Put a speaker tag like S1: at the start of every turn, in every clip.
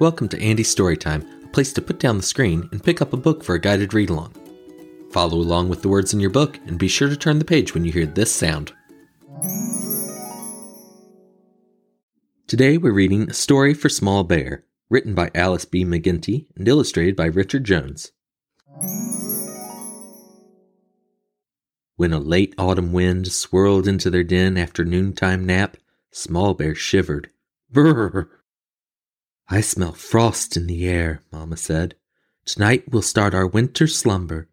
S1: Welcome to Andy's Storytime, a place to put down the screen and pick up a book for a guided read along. Follow along with the words in your book and be sure to turn the page when you hear this sound. Today we're reading A Story for Small Bear, written by Alice B. McGinty and illustrated by Richard Jones. When a late autumn wind swirled into their den after noontime nap, Small Bear shivered. Brrr! I smell frost in the air, Mamma said. Tonight we'll start our winter slumber.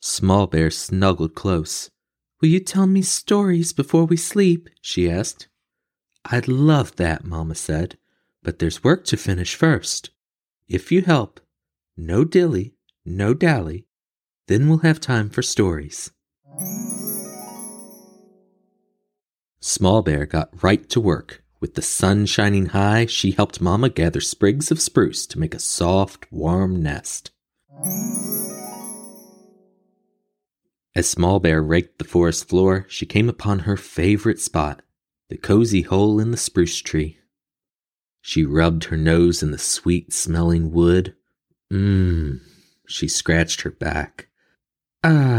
S1: Small Bear snuggled close. Will you tell me stories before we sleep? she asked. I'd love that, Mamma said, but there's work to finish first. If you help, no dilly, no dally, then we'll have time for stories. Small Bear got right to work. With the sun shining high, she helped Mama gather sprigs of spruce to make a soft, warm nest. As Small Bear raked the forest floor, she came upon her favorite spot, the cozy hole in the spruce tree. She rubbed her nose in the sweet smelling wood. Mmm, she scratched her back. Ah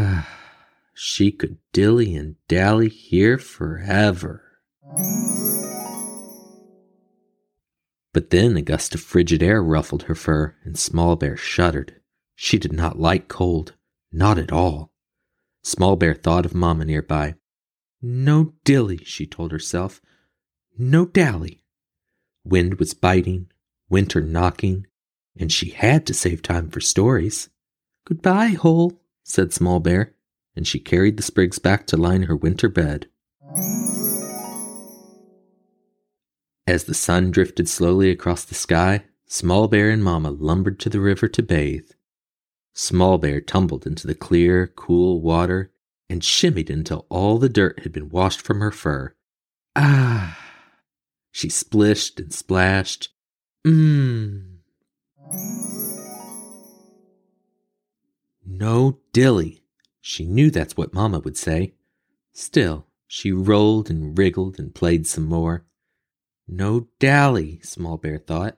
S1: she could dilly and dally here forever. But then a gust of frigid air ruffled her fur, and Small Bear shuddered. She did not like cold, not at all. Small Bear thought of Mamma nearby. No dilly, she told herself. No dally. Wind was biting, winter knocking, and she had to save time for stories. Goodbye, Hole, said Small Bear, and she carried the sprigs back to line her winter bed. As the sun drifted slowly across the sky, Small Bear and Mamma lumbered to the river to bathe. Small Bear tumbled into the clear, cool water and shimmied until all the dirt had been washed from her fur. Ah! She splished and splashed. Mmm. No dilly, she knew that's what Mamma would say. Still, she rolled and wriggled and played some more. No dally, Small Bear thought,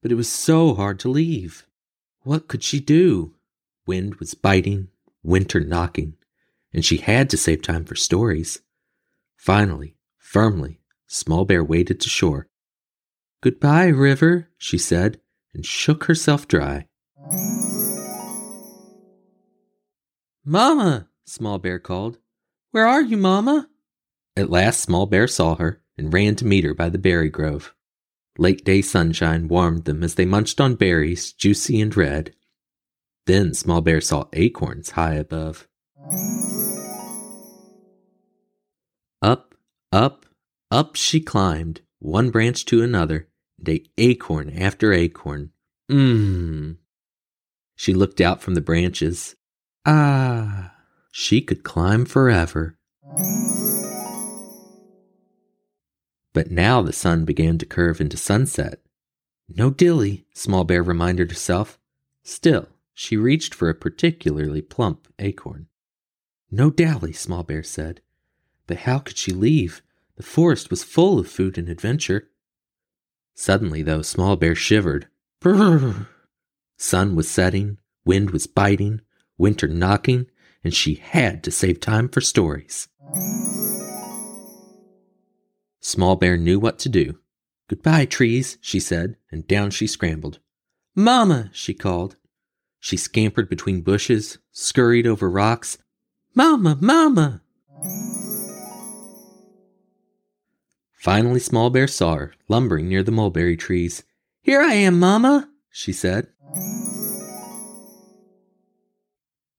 S1: but it was so hard to leave. What could she do? Wind was biting, winter knocking, and she had to save time for stories. Finally, firmly, Small Bear waded to shore. Goodbye, river, she said, and shook herself dry. Mamma! Small Bear called. Where are you, Mamma? At last, Small Bear saw her and ran to meet her by the berry grove. Late day sunshine warmed them as they munched on berries, juicy and red. Then Small Bear saw acorns high above. Up, up, up she climbed, one branch to another, and ate acorn after acorn. Mmm. She looked out from the branches, Ah, she could climb forever. But now the sun began to curve into sunset. No dilly, Small Bear reminded herself. Still, she reached for a particularly plump acorn. No dally, Small Bear said. But how could she leave? The forest was full of food and adventure. Suddenly, though, Small Bear shivered. Brrr! Sun was setting, wind was biting, winter knocking, and she had to save time for stories. Small Bear knew what to do. Goodbye, trees, she said, and down she scrambled. Mamma, she called. She scampered between bushes, scurried over rocks. Mamma, Mamma! Finally, Small Bear saw her, lumbering near the mulberry trees. Here I am, Mamma, she said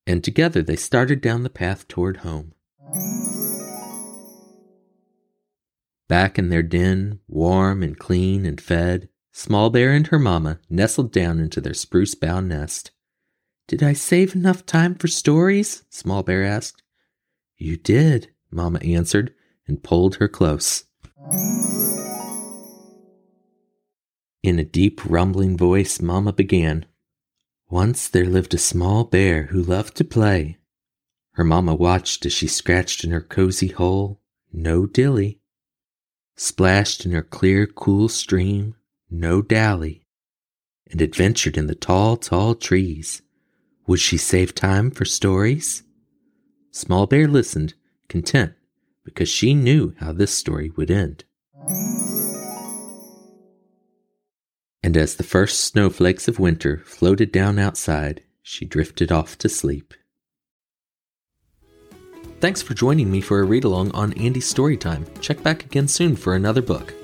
S1: and together they started down the path toward home. Back in their den, warm and clean and fed, Small Bear and her mamma nestled down into their spruce bound nest. Did I save enough time for stories? Small Bear asked. You did, Mamma answered and pulled her close. In a deep, rumbling voice, Mamma began, once there lived a small bear who loved to play. Her mamma watched as she scratched in her cozy hole. No dilly. splashed in her clear, cool stream, no dally, and adventured in the tall, tall trees. Would she save time for stories? Small Bear listened, content, because she knew how this story would end. And as the first snowflakes of winter floated down outside, she drifted off to sleep. Thanks for joining me for a read along on Andy's Storytime. Check back again soon for another book.